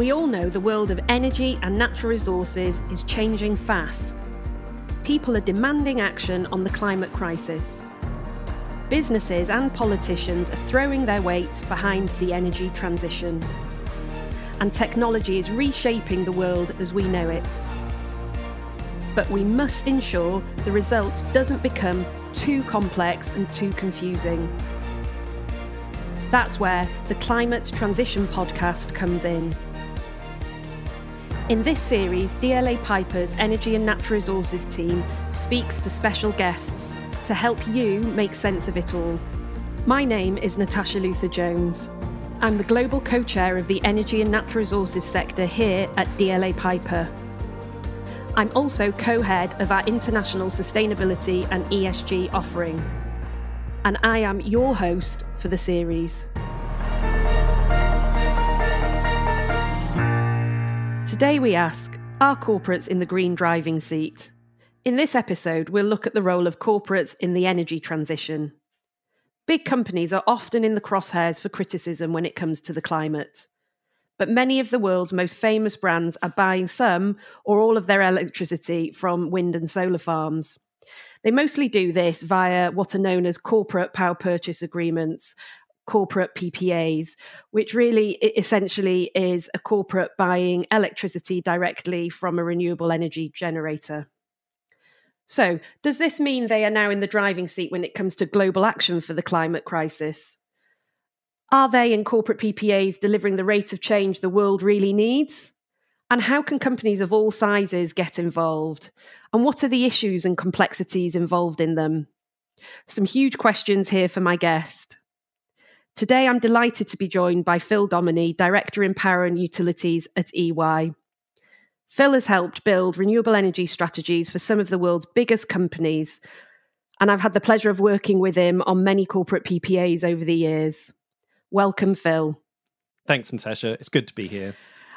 We all know the world of energy and natural resources is changing fast. People are demanding action on the climate crisis. Businesses and politicians are throwing their weight behind the energy transition. And technology is reshaping the world as we know it. But we must ensure the result doesn't become too complex and too confusing. That's where the Climate Transition podcast comes in. In this series, DLA Piper's Energy and Natural Resources team speaks to special guests to help you make sense of it all. My name is Natasha Luther Jones. I'm the Global Co Chair of the Energy and Natural Resources sector here at DLA Piper. I'm also co head of our international sustainability and ESG offering. And I am your host for the series. Today we ask Are corporates in the green driving seat? In this episode, we'll look at the role of corporates in the energy transition. Big companies are often in the crosshairs for criticism when it comes to the climate. But many of the world's most famous brands are buying some or all of their electricity from wind and solar farms. They mostly do this via what are known as corporate power purchase agreements, corporate PPAs, which really essentially is a corporate buying electricity directly from a renewable energy generator. So, does this mean they are now in the driving seat when it comes to global action for the climate crisis? Are they in corporate PPAs delivering the rate of change the world really needs? And how can companies of all sizes get involved? And what are the issues and complexities involved in them? Some huge questions here for my guest. Today, I'm delighted to be joined by Phil Dominy, Director in Power and Utilities at EY. Phil has helped build renewable energy strategies for some of the world's biggest companies, and I've had the pleasure of working with him on many corporate PPAs over the years. Welcome, Phil. Thanks, Natasha. It's good to be here.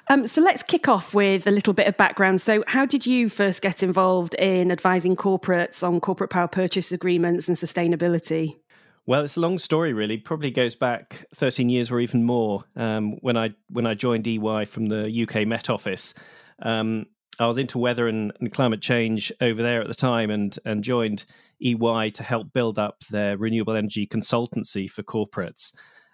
Um, so let's kick off with a little bit of background. So, how did you first get involved in advising corporates on corporate power purchase agreements and sustainability? Well, it's a long story, really. Probably goes back 13 years or even more. Um, when I when I joined EY from the UK Met Office, um, I was into weather and, and, climate change over there at the time, and and joined EY to help build up their renewable energy consultancy for corporates.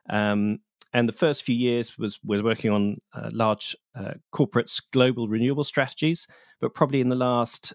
Um, and the first few years was was working on uh, large uh, corporates' global renewable strategies, but probably in the last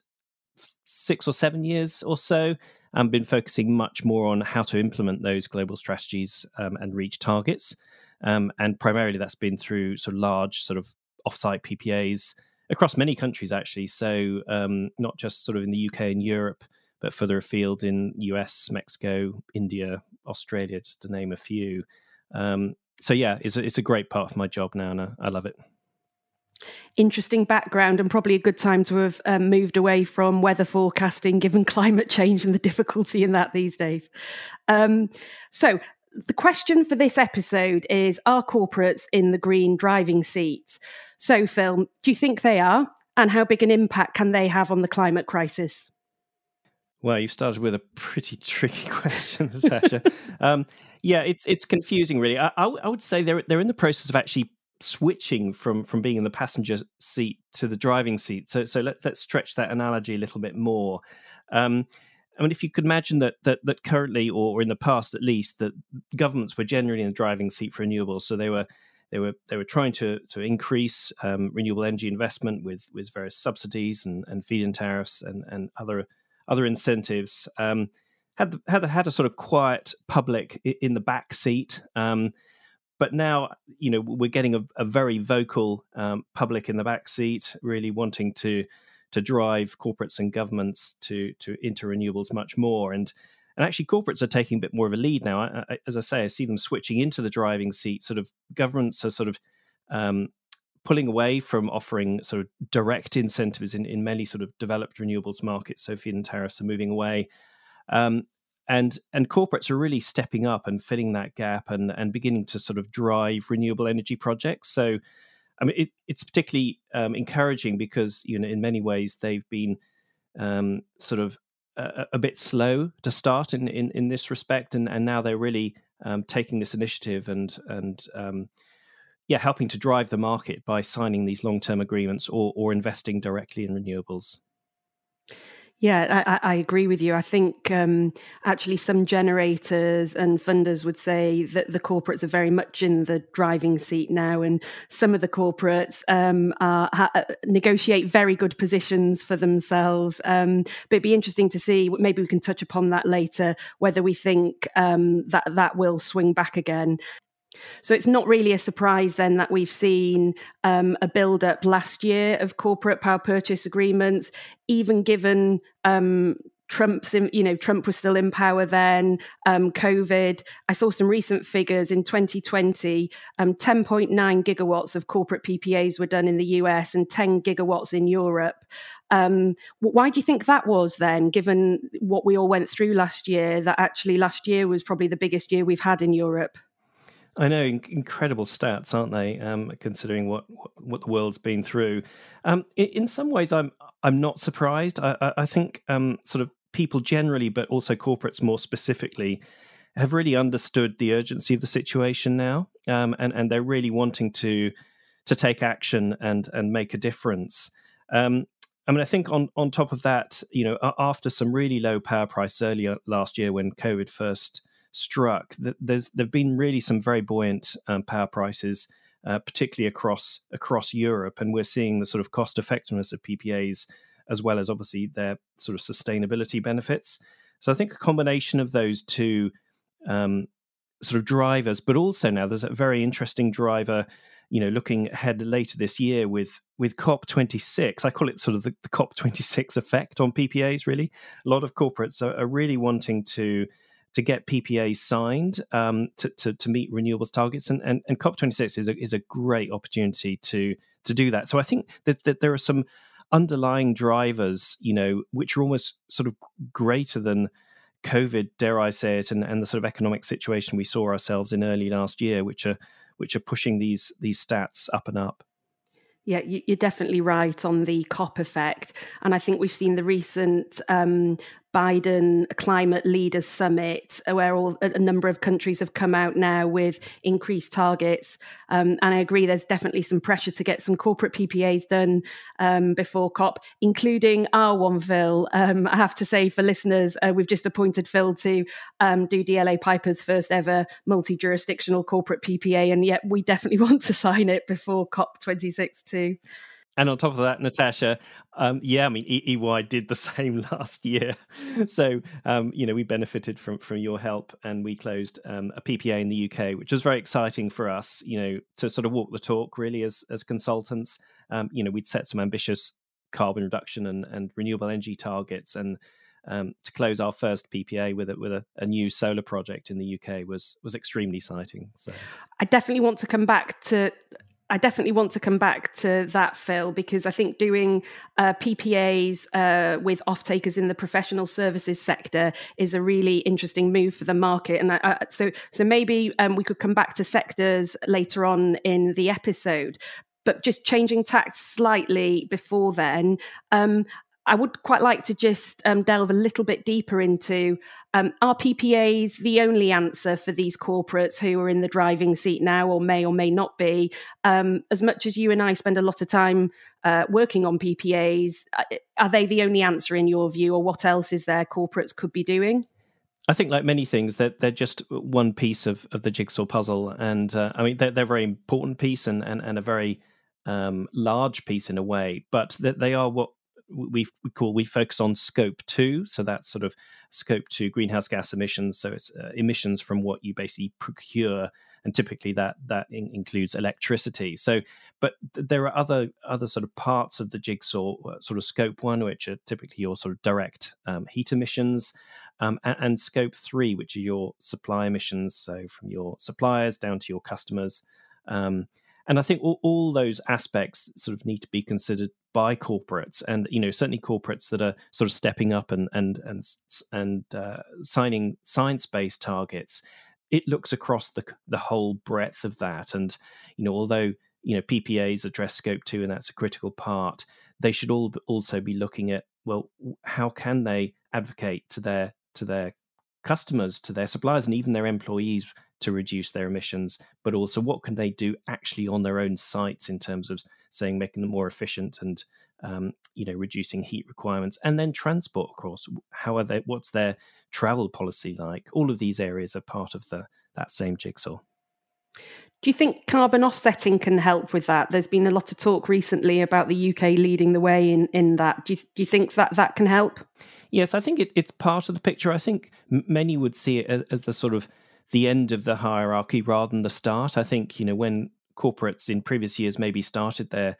six or seven years or so, and been focusing much more on how to implement those global strategies um, and reach targets. Um, and primarily that's been through sort of large sort of offsite PPAs across many countries actually. So um, not just sort of in the UK and Europe, but further afield in US, Mexico, India, Australia, just to name a few. Um, so yeah, it's a, it's a great part of my job now, and I, I love it interesting background and probably a good time to have um, moved away from weather forecasting given climate change and the difficulty in that these days. Um, so, the question for this episode is Are corporates in the green driving seat? So, Phil, do you think they are? And how big an impact can they have on the climate crisis? Well, you started with a pretty tricky question, Sasha. um, yeah, it's it's confusing, really. I, I, would say they're they're in the process of actually switching from from being in the passenger seat to the driving seat. So so let, let's stretch that analogy a little bit more. Um, I mean, if you could imagine that that that currently, or in the past at least, that governments were generally in the driving seat for renewables, so they were they were they were trying to to increase um, renewable energy investment with with various subsidies and, and feed-in tariffs and and other other incentives. Um, had had had a sort of quiet public in the back seat. Um, but now you know we're getting a, a very vocal um, public in the back seat, really wanting to to drive corporates and governments to to into renewables much more. And and actually corporates are taking a bit more of a lead now. I, I, as i say i see them switching into the driving seat. Sort of governments are sort of um, pulling away from offering sort of direct incentives in, in many sort of developed renewables markets. So feed-in tariffs are moving away. Um, and and corporates are really stepping up and filling that gap and and beginning to sort of drive renewable energy projects. So, I mean, it, it's particularly um, encouraging because you know in many ways they've been um, sort of a, a, bit slow to start in in, in this respect, and and now they're really um, taking this initiative and and um, yeah, helping to drive the market by signing these long term agreements or, or investing directly in renewables. Yeah, I, I, agree with you. I think um, actually some generators and funders would say that the corporates are very much in the driving seat now, and some of the corporates um, are, ha, uh, negotiate very good positions for themselves. Um, but it'd be interesting to see. Maybe we can touch upon that later. Whether we think um, that that will swing back again. So it's not really a surprise then that we've seen um, a build up last year of corporate power purchase agreements, even given um, Trump's, in, you know, Trump was still in power then. Um, COVID. I saw some recent figures in 2020. Um, 10.9 gigawatts of corporate PPAs were done in the US and 10 gigawatts in Europe. Um, why do you think that was then, given what we all went through last year? That actually last year was probably the biggest year we've had in Europe. I know, incredible stats, aren't they? Um, considering what, what the world's been through. Um, in, some ways, I'm I'm not surprised. I, I, think um, sort of people generally, but also corporates more specifically, have really understood the urgency of the situation now, um, and and they're really wanting to to take action and and make a difference. Um, I mean, I think on on top of that, you know, after some really low power prices earlier last year when COVID first struck, there's there've been really some very buoyant um, power prices, uh, particularly across across Europe, and we're seeing the sort of cost effectiveness of PPAs as well as obviously their sort of sustainability benefits. So I think a combination of those two um, sort of drivers, but also now there's a very interesting driver. You know, looking ahead later this year with with COP26, I call it sort of the, the COP26 effect on PPAs. Really, a lot of corporates are, are really wanting to to get PPAs signed um, to, to, to meet renewables targets, and, and, and COP26 is a, is a great opportunity to to do that. So I think that, that there are some underlying drivers, you know, which are almost sort of greater than COVID, dare I say it, and, and the sort of economic situation we saw ourselves in early last year, which are which are pushing these these stats up and up. Yeah, you're definitely right on the COP effect. And I think we've seen the recent um, Biden Climate Leaders Summit, where all, a number of countries have come out now with increased targets. Um, and I agree, there's definitely some pressure to get some corporate PPAs done um, before COP, including our one, Phil. Um, I have to say, for listeners, uh, we've just appointed Phil to um, do DLA Piper's first ever multi jurisdictional corporate PPA, and yet we definitely want to sign it before COP 26 too. And on top of that, Natasha, um, yeah, I mean, EY did the same last year. So, um, you know, we benefited from from your help and we closed um, a PPA in the UK, which was very exciting for us, you know, to sort of walk the talk really as, as consultants. Um, you know, we'd set some ambitious carbon reduction and, and renewable energy targets and um, to close our first PPA with a, with a, a, new solar project in the UK was was extremely exciting. So I definitely want to come back to I definitely want to come back to that, Phil, because I think doing uh, PPAs uh, with off takers in the professional services sector is a really interesting move for the market. And I, I, so, so maybe um, we could come back to sectors later on in the episode. But just changing tact slightly before then, um, I would quite like to just um, delve a little bit deeper into um, are PPAs the only answer for these corporates who are in the driving seat now or may or may not be? Um, as much as you and I spend a lot of time uh, working on PPAs, uh, are they the only answer in your view, or what else is there corporates could be doing? I think, like many things, that they're, just one piece of, of the jigsaw puzzle, and uh, I mean they're, they're a very important piece and and, and a very um, large piece in a way, but they are what we, we call we focus on scope two. So that's sort of scope two greenhouse gas emissions. So it's uh, emissions from what you basically procure. And typically that that in, includes electricity. So but th- there are other other sort of parts of the jigsaw uh, sort of scope one which are typically your sort of direct um, heat emissions um, and, and, scope three which are your supply emissions. So from your suppliers down to your customers um, and I think all, all those aspects sort of need to be considered by corporates, and you know certainly corporates that are sort of stepping up and and and and uh, signing science-based targets. It looks across the the whole breadth of that, and you know although you know PPAs address scope two, and that's a critical part. They should all also be looking at well, how can they advocate to their to their customers, to their suppliers, and even their employees to reduce their emissions, but also what can they do actually on their own sites in terms of saying making them more efficient and um, you know reducing heat requirements, and then transport, of course. How are they? What's their travel policy like? All of these areas are part of the that same jigsaw. Do you think carbon offsetting can help with that? There's been a lot of talk recently about the UK leading the way in, in that. Do you, do you think that that can help? Yes, I think it, it's part of the picture. I think many would see it as, as, the sort of the end of the hierarchy rather than the start. I think you know when corporates in previous years maybe started their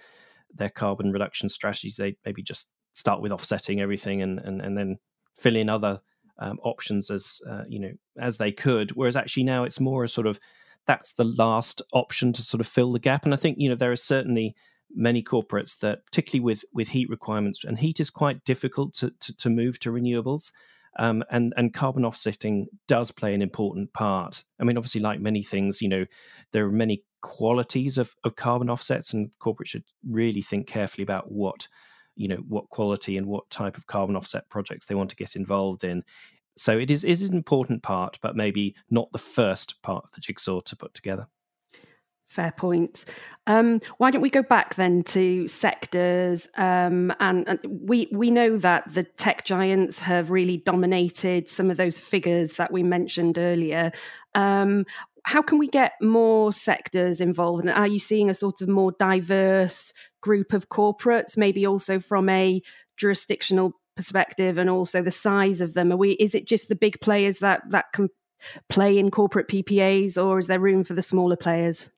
their carbon reduction strategies, they maybe just start with offsetting everything and and, and then fill in other um, options as uh, you know as they could. Whereas actually now it's more a sort of that's the last option to sort of fill the gap. And I think you know there are certainly many corporates that, particularly with with heat requirements, and heat is quite difficult to to, to move to renewables. Um, and and carbon offsetting does play an important part. I mean, obviously, like many things, you know, there are many qualities of, of carbon offsets, and corporates should really think carefully about what you know what quality and what type of carbon offset projects they want to get involved in so it is, is an important part, but maybe not the first part of the jigsaw to put together. Fair point. Um, why don't we go back then to sectors? Um, and, and, we we know that the tech giants have really dominated some of those figures that we mentioned earlier. Um, how can we get more sectors involved? And are you seeing a sort of more diverse group of corporates, maybe also from a jurisdictional perspective and also the size of them? Are we? Is it just the big players that that can play in corporate PPAs, or is there room for the smaller players?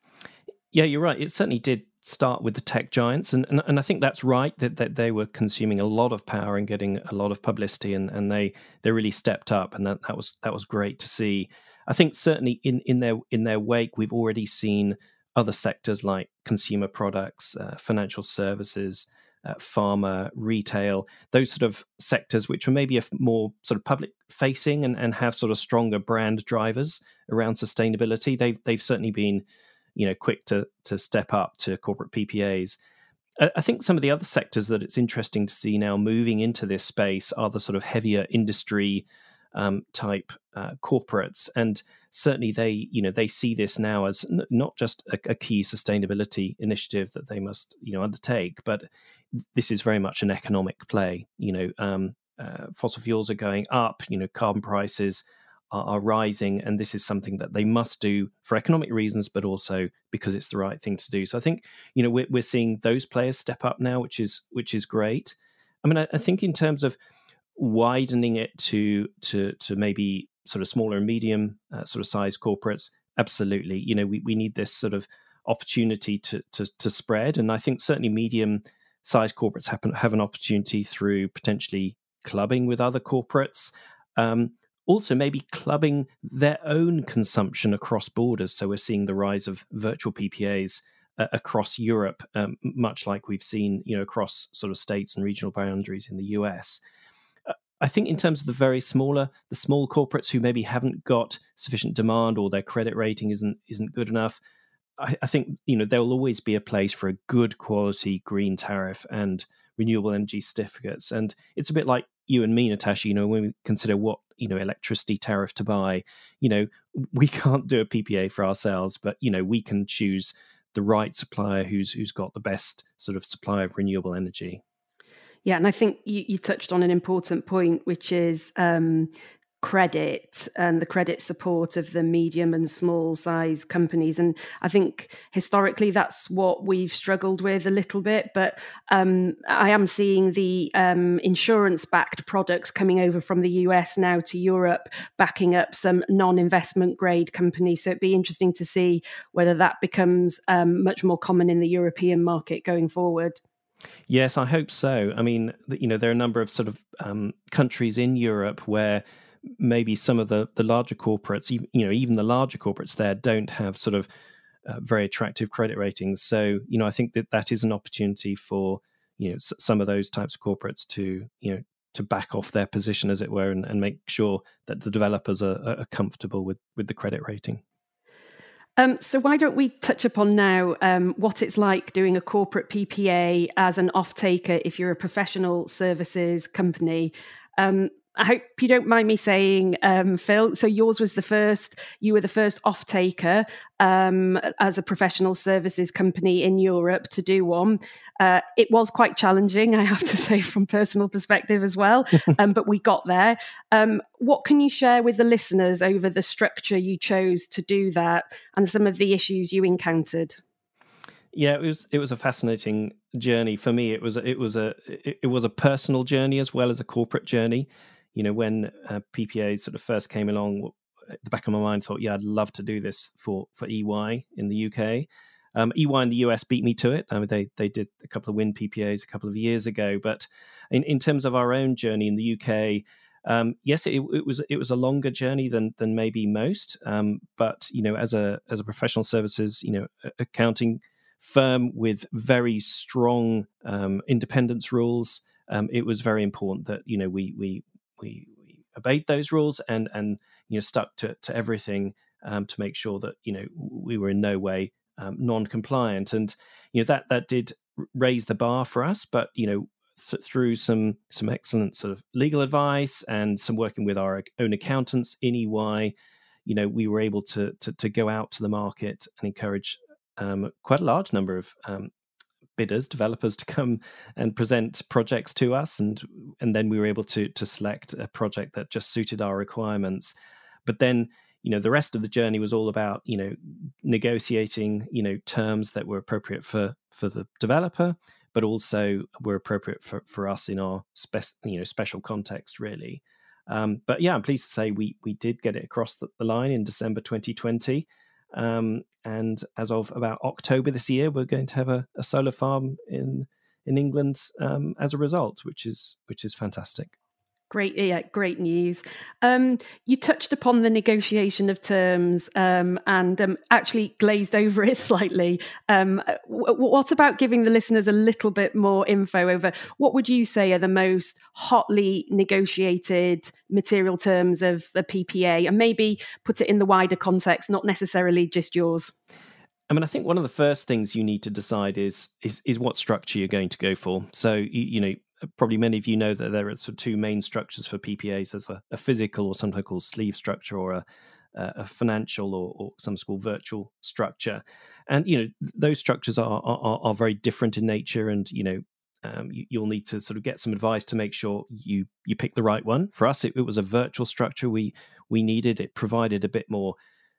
Yeah, you're right. It certainly did start with the tech giants, and and, and I think that's right that, that they were consuming a lot of power and getting a lot of publicity, and, and they they really stepped up, and that, that was that was great to see. I think certainly in in their in their wake, we've already seen other sectors like consumer products, uh, financial services, uh, pharma, retail, those sort of sectors which are maybe a more sort of public facing and, and have sort of stronger brand drivers around sustainability. They've they've certainly been, you know, quick to to step up to corporate PPAs. I think some of the other sectors that it's interesting to see now moving into this space are the sort of heavier industry um, type uh, corporates, and certainly they, you know, they see this now as n- not just a, a, key sustainability initiative that they must, you know, undertake, but this is very much an economic play. You know, um, uh, fossil fuels are going up. You know, carbon prices are, are, rising, and this is something that they must do for economic reasons, but also because it's the right thing to do. So I think you know we're, we're seeing those players step up now, which is which is great. I mean, I, I think in terms of widening it to to to maybe sort of smaller and medium uh, sort of size corporates, absolutely. You know, we, we need this sort of opportunity to, to to spread, and I think certainly medium size corporates happen, have an opportunity through potentially clubbing with other corporates. Um, also, maybe clubbing their own consumption across borders. So we're seeing the rise of virtual PPAs uh, across Europe, um, much like we've seen, you know, across sort of states and regional boundaries in the US. Uh, I think in terms of the very smaller, the small corporates who maybe haven't got sufficient demand or their credit rating isn't isn't good enough, I, I think you know there will always be a place for a good quality green tariff and renewable energy certificates. And it's a bit like you and me, Natasha. You know, when we consider what you know electricity tariff to buy, you know, we can't do a PPA for ourselves, but you know, we can choose the right supplier who's who's got the best sort of supply of renewable energy. Yeah, and I think you, you touched on an important point, which is um, credit and the credit support of the medium and small size companies. And I think historically that's what we've struggled with a little bit. But um, I am seeing the um, insurance backed products coming over from the US now to Europe, backing up some non investment grade companies. So it'd be interesting to see whether that becomes um, much more common in the European market going forward. Yes, I hope so. I mean, you know, there are a number of sort of um, countries in Europe where maybe some of the the larger corporates, you know, even the larger corporates there don't have sort of uh, very attractive credit ratings. So, you know, I think that that is an opportunity for you know s- some of those types of corporates to you know to back off their position, as it were, and, and make sure that the developers are, are comfortable with with the credit rating. Um, so why don't we touch upon now um, what it's like doing a corporate PPA as an off-taker if you're a professional services company? Um, I hope you don't mind me saying, um, Phil. So yours was the first. You were the first off taker um, as a professional services company in Europe to do one. Uh, it was quite challenging, I have to say, from personal perspective as well. um, but we got there. Um, what can you share with the listeners over the structure you chose to do that and some of the issues you encountered? Yeah, it was it was a fascinating journey for me. It was it was a it, it was a personal journey as well as a corporate journey you know, when uh, PPA sort of first came along, at the back of my mind thought, yeah, I'd love to do this for for EY in the UK. Um, EY in the US beat me to it. I mean, they they did a couple of wind PPAs a couple of years ago, but in, in terms of our own journey in the UK, um, yes, it, it, was it was a longer journey than than maybe most. Um, but you know, as a as a professional services, you know, accounting firm with very strong um, independence rules, um, it was very important that you know we we we, we obeyed those rules and and you know stuck to to everything um, to make sure that you know we were in no way um, non-compliant. And you know that that did raise the bar for us but you know th- through some some excellent sort of legal advice and some working with our own accountants in EY you know we were able to to, to go out to the market and encourage um, quite a large number of um, bidders, developers to come and present projects to us, and and then we were able to to select a project that just suited our requirements. But then you know the rest of the journey was all about you know negotiating you know terms that were appropriate for for the developer but also were appropriate for, for us in our spe- you know special context really. Um, but yeah i'm pleased to say we we did get it across the, the line in december 2020 um, and as of about October this year, we're going to have a, a solar farm in in England um, as a result, which is which is fantastic. Great, yeah, great news. Um, you touched upon the negotiation of terms um, and um, actually glazed over it slightly. Um, w- what about giving the listeners a little bit more info over what would you say are the most hotly negotiated material terms of a PPA, and maybe put it in the wider context, not necessarily just yours? I mean, I think one of the first things you need to decide is is is what structure you're going to go for. So you, you know, probably many of you know that there are sort of two main structures for PPAs. There's a, a physical or sometimes called sleeve structure or a, a financial or, or some called virtual structure. And, you know, those structures are, are, are very different in nature and, you know, um, you, will need to sort of get some advice to make sure you you pick the right one. For us, it, it was a virtual structure we we needed. It provided a bit more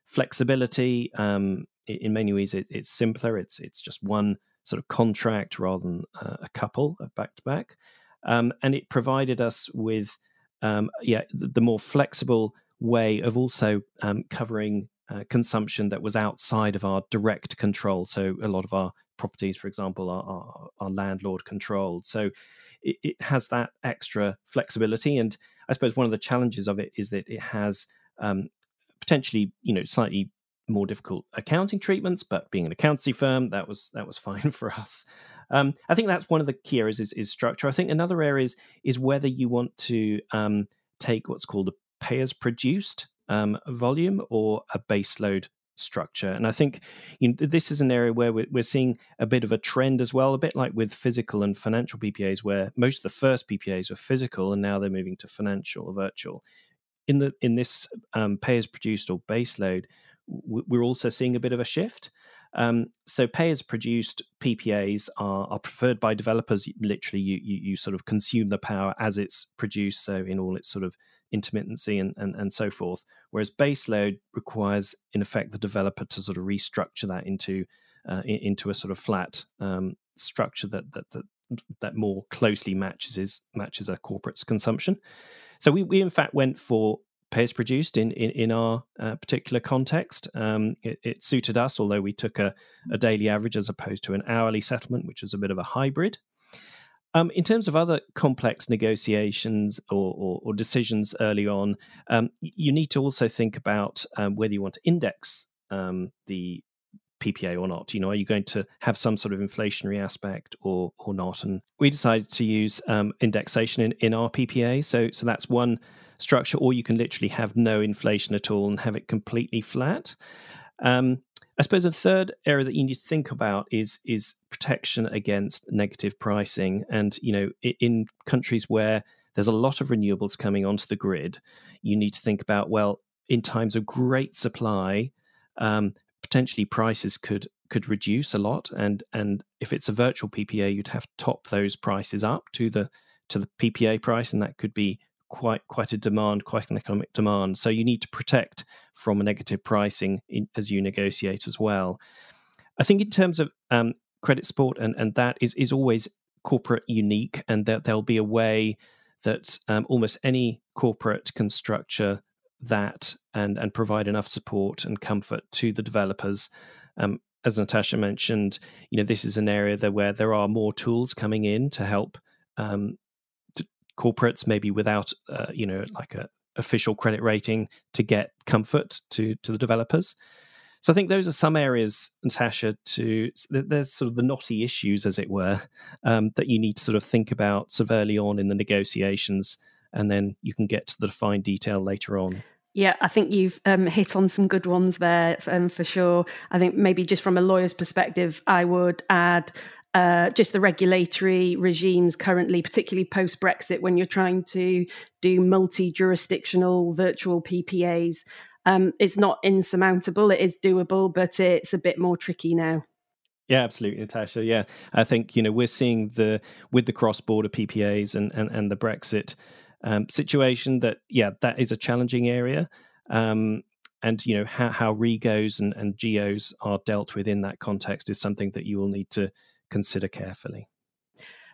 flexibility. Um, in many ways, it, it's simpler. It's it's just one sort of contract rather than uh, a couple back to back. And it provided us with, um, yeah, the, the, more flexible way of also um, covering uh, consumption that was outside of our direct control. So a lot of our properties, for example, are, are, are landlord controlled. So it, it, has that extra flexibility. And I suppose one of the challenges of it is that it has um, potentially, you know, slightly more difficult accounting treatments, but being an accountancy firm, that was that was fine for us. Um, I think that's one of the key areas is, is, structure. I think another area is, is whether you want to um, take what's called a pay as produced um, volume or a baseload structure. And I think you know, this is an area where we're, we're, seeing a bit of a trend as well, a bit like with physical and financial PPAs, where most of the first PPAs were physical and now they're moving to financial or virtual. In the in this um, pay as produced or baseload, we're also seeing a bit of a shift. Um, so pay as produced PPAs are, are, preferred by developers. Literally, you, you, you sort of consume the power as it's produced, so in all its sort of intermittency and, and, and so forth. Whereas baseload requires, in effect, the developer to sort of restructure that into uh, into a sort of flat um, structure that, that that that more closely matches matches a corporate's consumption. So we, we in fact went for pay as produced in in, in our uh, particular context. Um, it, it, suited us, although we took a, a, daily average as opposed to an hourly settlement, which was a bit of a hybrid. Um, in terms of other complex negotiations or, or, or decisions early on, um, you need to also think about um, whether you want to index um, the PPA or not. You know, are you going to have some sort of inflationary aspect or or not? And we decided to use um, indexation in, in our PPA. So so that's one structure, or you can literally have no inflation at all and have it completely flat. Um, I suppose a third area that you need to think about is is protection against negative pricing, and you know in countries where there's a lot of renewables coming onto the grid, you need to think about well, in times of great supply, um, potentially prices could could reduce a lot, and and if it's a virtual PPA, you'd have to top those prices up to the to the PPA price, and that could be quite quite a demand, quite an economic demand. So you need to protect from negative pricing in, as you negotiate as well. I think in terms of um, credit support, and and that is is always corporate unique, and that there'll be a way that um, almost any corporate can structure that and and provide enough support and comfort to the developers. Um, as Natasha mentioned, you know this is an area there where there are more tools coming in to help um, corporates, maybe without uh, you know like a official credit rating, to get comfort to to the developers. So I think those are some areas, Natasha, to there's sort of the knotty issues, as it were, um, that you need to sort of think about sort of early on in the negotiations, and then you can get to the fine detail later on. Yeah, I think you've um, hit on some good ones there um, for sure. I think maybe just from a lawyer's perspective, I would add uh, just the regulatory regimes currently, particularly post Brexit, when you're trying to do multi jurisdictional virtual PPAs. Um, it's not insurmountable, it is doable, but it's a bit more tricky now. Yeah, absolutely, Natasha. Yeah, I think you know we're seeing the with the cross border PPAs and, and and the Brexit um, situation that yeah that is a challenging area. Um, and you know how, how regos and, and GOs are dealt with in that context is something that you will need to consider carefully.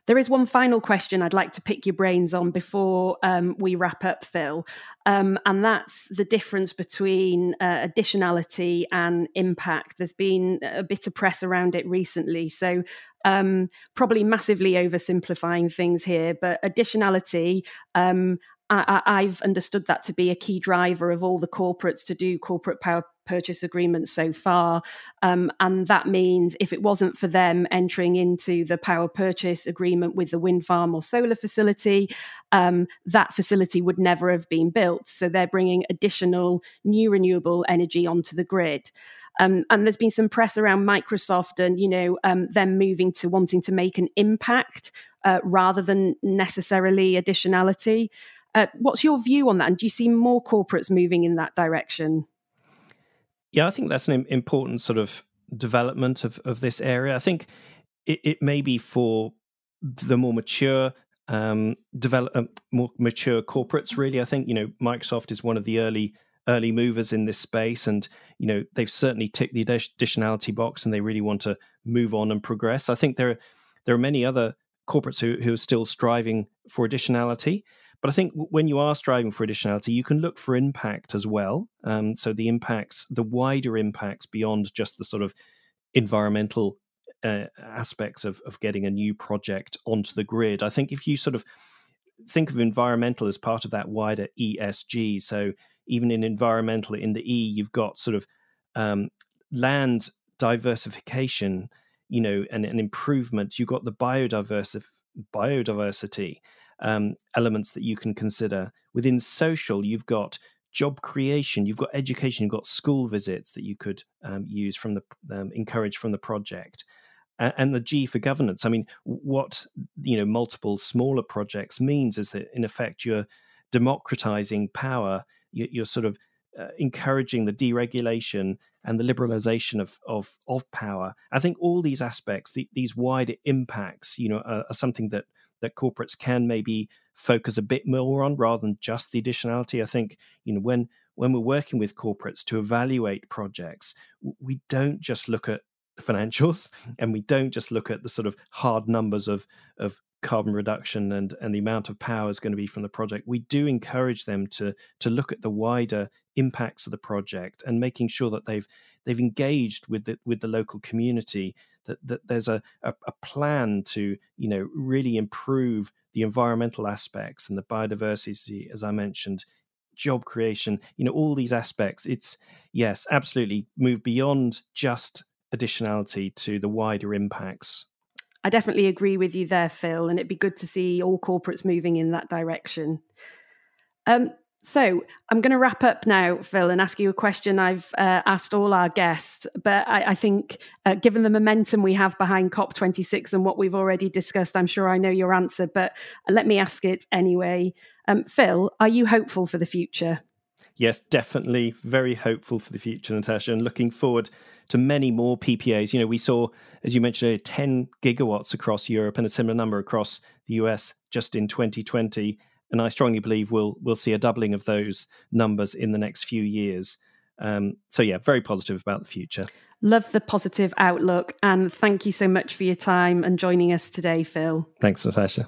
There is one final question I'd like to pick your brains on before um, we wrap up, Phil, um, and that's the difference between uh, additionality and impact. There's been a bit of press around it recently, so um, probably massively oversimplifying things here, but additionality. Um, I, have understood that to be a key driver of all the corporates to do corporate power purchase agreements so far. Um, and that means if it wasn't for them entering into the power purchase agreement with the wind farm or solar facility, um, that facility would never have been built. So they're bringing additional new renewable energy onto the grid. Um, and there's been some press around Microsoft and you know um, them moving to wanting to make an impact uh, rather than necessarily additionality. Uh, what's your view on that? And do you see more corporates moving in that direction? Yeah, I think that's an important sort of development of, of this area. I think it, it may be for the more mature um, develop uh, more mature corporates. Really, I think you know Microsoft is one of the early early movers in this space, and you know they've certainly ticked the additionality box, and they really want to move on and progress. I think there are there are many other corporates who, who are still striving for additionality. But I think when you are striving for additionality, you can look for impact as well. Um, so the impacts, the wider impacts beyond just the sort of environmental uh, aspects of, of getting a new project onto the grid. I think if you sort of think of environmental as part of that wider ESG, so even in environmental, in the E, you've got sort of um, land diversification, you know, and an improvement. You've got the biodiversity, biodiversity um, elements that you can consider. Within social, you've got job creation, you've got education, you've got school visits that you could um, use from the um, encourage from the project. and the G for governance. I mean, what you know, multiple smaller projects means is that in effect you're democratizing power. You're sort of uh, encouraging the deregulation and the liberalization of, of of power. I think all these aspects, the, these wider impacts, you know, are, are, something that that corporates can maybe focus a bit more on rather than just the additionality. I think you know when when we're working with corporates to evaluate projects, we don't just look at the financials and we don't just look at the sort of hard numbers of of carbon reduction and and the amount of power is going to be from the project we do encourage them to to look at the wider impacts of the project and making sure that they've they've engaged with the with the local community that that there's a, a, a plan to you know really improve the environmental aspects and the biodiversity as i mentioned job creation you know all these aspects it's yes absolutely move beyond just additionality to the wider impacts. I definitely agree with you there, Phil, and it'd be good to see all corporates moving in that direction. Um, So I'm going to wrap up now, Phil, and ask you a question I've uh, asked all our guests. But I, I think, uh, given the momentum we have behind COP26 and what we've already discussed, I'm sure I know your answer. But let me ask it anyway. Um, Phil, are you hopeful for the future? Yes, definitely. Very hopeful for the future, Natasha, and looking forward to many more PPAs. You know, we saw, as you mentioned, 10 gigawatts across Europe and a similar number across the US just in 2020 and I strongly believe we'll we'll see a doubling of those numbers in the next few years. Um, so yeah, very positive about the future. Love the positive outlook, and thank you so much for your time and joining us today, Phil. Thanks, Natasha.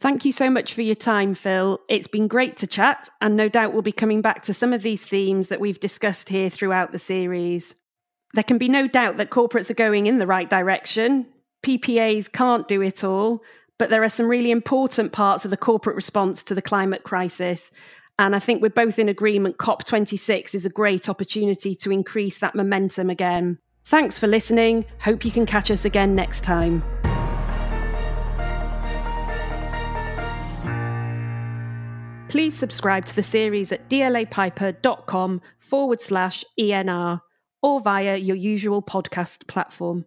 Thank you so much for your time, Phil. It's been great to chat, and no doubt we'll be coming back to some of these themes that we've discussed here throughout the series. There can be no doubt that corporates are going in the right direction. PPAs can't do it all, but there are some really important parts of the corporate response to the climate crisis. And I think we're both in agreement COP26 is a great opportunity to increase that momentum again. Thanks for listening. Hope you can catch us again next time. Please subscribe to the series at dlapiper.com forward slash ENR or via your usual podcast platform.